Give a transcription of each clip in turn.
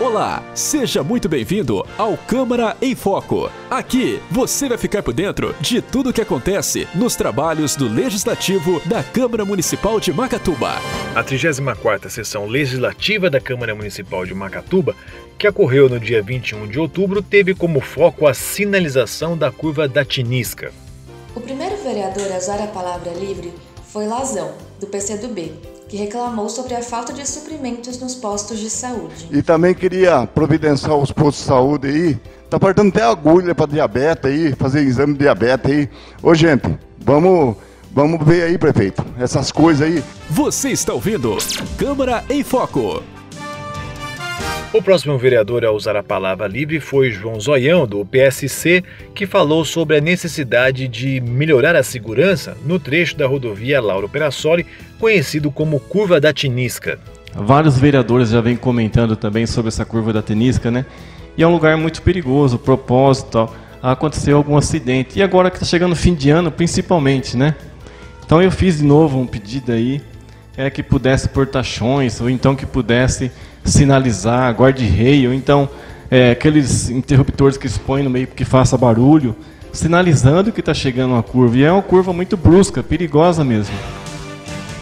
Olá, seja muito bem-vindo ao Câmara em Foco. Aqui você vai ficar por dentro de tudo o que acontece nos trabalhos do Legislativo da Câmara Municipal de Macatuba. A 34ª Sessão Legislativa da Câmara Municipal de Macatuba, que ocorreu no dia 21 de outubro, teve como foco a sinalização da curva da Tinisca. O primeiro vereador a usar a palavra livre foi Lazão, do PCdoB, que reclamou sobre a falta de suprimentos nos postos de saúde. E também queria providenciar os postos de saúde aí. Tá faltando até agulha para diabetes aí, fazer exame de diabetes aí. Ô gente, vamos Vamos ver aí, prefeito, essas coisas aí. Você está ouvindo Câmara em Foco. O próximo vereador a usar a palavra livre foi João Zoião, do PSC, que falou sobre a necessidade de melhorar a segurança no trecho da rodovia Lauro Perassoli, conhecido como Curva da Tinisca. Vários vereadores já vêm comentando também sobre essa curva da Tinisca, né? E é um lugar muito perigoso, propósito, aconteceu algum acidente. E agora que está chegando o fim de ano, principalmente, né? Então eu fiz de novo um pedido aí, é que pudesse portachões, ou então que pudesse sinalizar, guarda-rei, ou então é, aqueles interruptores que expõem no meio que faça barulho, sinalizando que está chegando uma curva. E é uma curva muito brusca, perigosa mesmo.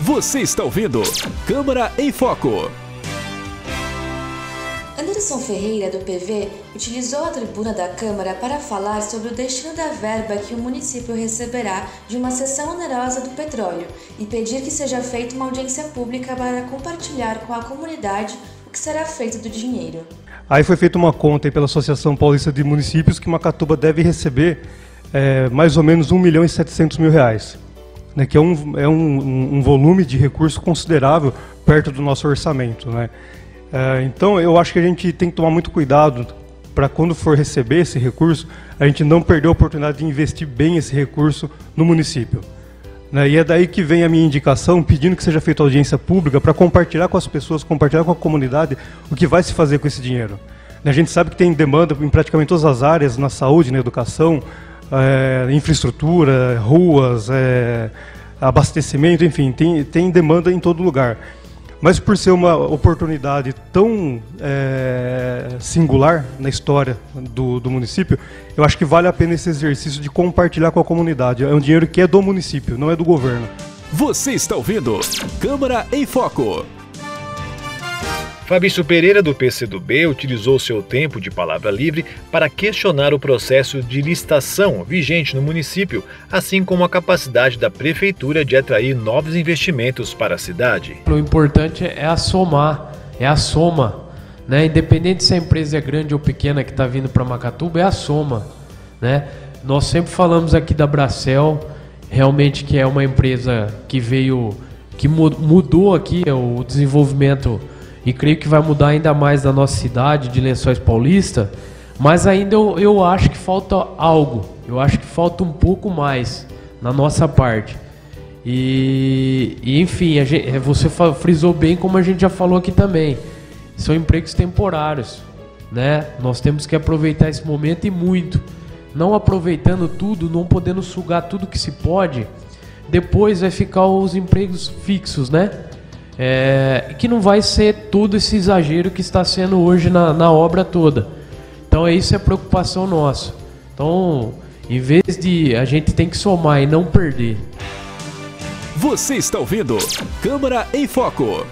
Você está ouvindo Câmara em Foco. Anderson Ferreira, do PV, utilizou a tribuna da Câmara para falar sobre o destino da verba que o município receberá de uma cessão onerosa do petróleo e pedir que seja feita uma audiência pública para compartilhar com a comunidade que será feito do dinheiro. Aí foi feita uma conta pela Associação Paulista de Municípios que Macatuba deve receber é, mais ou menos 1 milhão e 700 mil reais, né, que é, um, é um, um, volume de recurso considerável perto do nosso orçamento. Né? É, então eu acho que a gente tem que tomar muito cuidado para quando for receber esse recurso, a gente não perder a oportunidade de investir bem esse recurso no município. Né? E é daí que vem a minha indicação, pedindo que seja feita audiência pública para compartilhar com as pessoas, compartilhar com a comunidade o que vai se fazer com esse dinheiro. Né? A gente sabe que tem demanda em praticamente todas as áreas, na saúde, na educação, é, infraestrutura, ruas, é, abastecimento, enfim, tem, tem demanda em todo lugar. Mas por ser uma oportunidade tão é, singular na história do, do, município, eu acho que vale a pena esse exercício de compartilhar com a comunidade. É um dinheiro que é do município, não é do governo. Você está ouvindo Câmara em Foco. Fabrício Pereira, do PCdoB, utilizou seu tempo de palavra livre para questionar o processo de licitação vigente no município, assim como a capacidade da prefeitura de atrair novos investimentos para a cidade. O importante é a somar, é a soma. Né? Independente se a empresa é grande ou pequena que está vindo para Macatuba, é a soma. Né? Nós sempre falamos aqui da Bracel, realmente que é uma empresa que veio, que mudou aqui o desenvolvimento e creio que vai mudar ainda mais na nossa cidade de Lençóis Paulista, mas ainda eu, eu acho que falta algo, eu acho que falta um pouco mais na nossa parte. E, e enfim, gente, você frisou bem como a gente já falou aqui também, são empregos temporários, né? Nós temos que aproveitar esse momento e muito. Não aproveitando tudo, não podendo sugar tudo que se pode, depois vai ficar os empregos fixos, né? É, que não vai ser todo esse exagero que está sendo hoje na, na obra toda. Então isso é preocupação nossa. Então, em vez de a gente tem que somar e não perder. Você está ouvindo Câmara em Foco.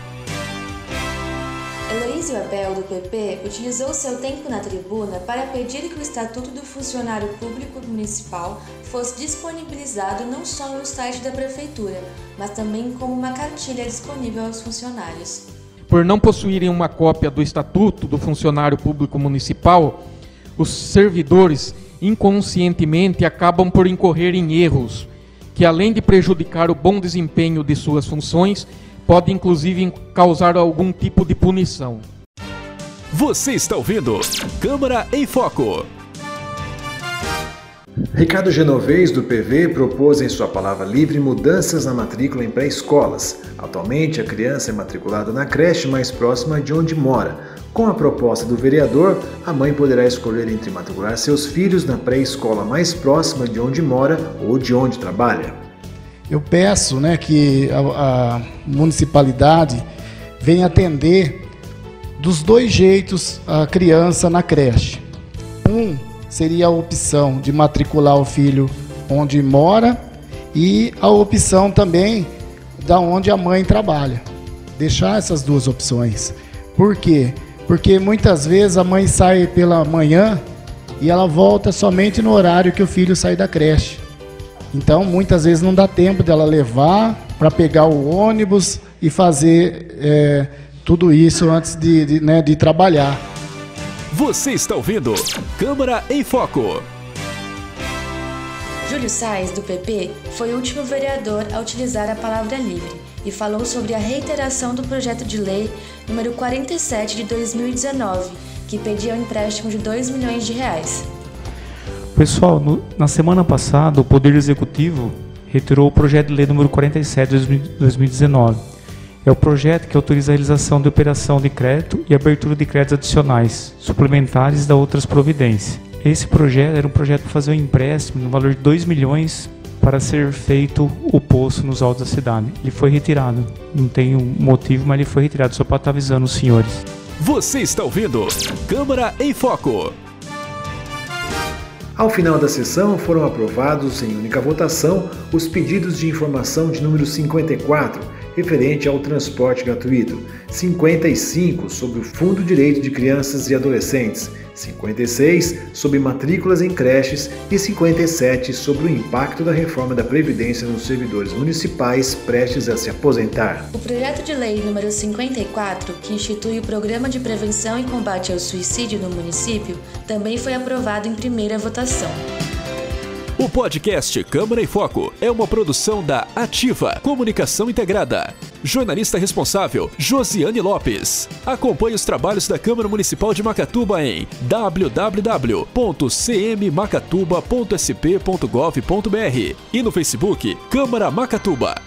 Luiz Abel, do PP, utilizou seu tempo na tribuna para pedir que o Estatuto do Funcionário Público Municipal fosse disponibilizado não só no site da Prefeitura, mas também como uma cartilha disponível aos funcionários. Por não possuírem uma cópia do Estatuto do Funcionário Público Municipal, os servidores inconscientemente acabam por incorrer em erros que, além de prejudicar o bom desempenho de suas funções, pode inclusive causar algum tipo de punição. Você está ouvindo Câmara em Foco. Ricardo Genovez, do PV, propôs em sua palavra livre mudanças na matrícula em pré-escolas. Atualmente, a criança é matriculada na creche mais próxima de onde mora. Com a proposta do vereador, a mãe poderá escolher entre matricular seus filhos na pré-escola mais próxima de onde mora ou de onde trabalha. Eu peço né, que a, a municipalidade venha atender dos dois jeitos a criança na creche. Um seria a opção de matricular o filho onde mora e a opção também da onde a mãe trabalha. Deixar essas duas opções. Por quê? Porque muitas vezes a mãe sai pela manhã e ela volta somente no horário que o filho sai da creche. Então, muitas vezes não dá tempo dela levar para pegar o ônibus e fazer é, tudo isso antes de, de, né, de trabalhar. Você está ouvindo Câmara em Foco. Júlio Sainz, do PP, foi o último vereador a utilizar a palavra livre e falou sobre a reiteração do projeto de lei número 47 de 2019, que pedia um empréstimo de 2 milhões de reais. Pessoal, no, na semana passada, o Poder Executivo retirou o projeto de lei número 47 de 2019. É o projeto que autoriza a realização de operação de crédito e abertura de créditos adicionais, suplementares da outras providências. Esse projeto era um projeto para fazer um empréstimo no valor de 2 milhões para ser feito o poço nos altos da cidade. Ele foi retirado. Não tem um motivo, mas ele foi retirado, só para estar avisando os senhores. Você está ouvindo Câmara em Foco. Ao final da sessão, foram aprovados em única votação os pedidos de informação de número 54, referente ao transporte gratuito, 55 sobre o Fundo Direito de Crianças e Adolescentes, 56 sobre matrículas em creches e 57 sobre o impacto da reforma da Previdência nos servidores municipais prestes a se aposentar. O projeto de lei número 54, que institui o Programa de Prevenção e Combate ao Suicídio no município, também foi aprovado em primeira votação. O podcast Câmara em Foco é uma produção da Ativa Comunicação Integrada. Jornalista responsável, Josiane Lopes. Acompanhe os trabalhos da Câmara Municipal de Macatuba em www.cmmacatuba.sp.gov.br e no Facebook Câmara Macatuba.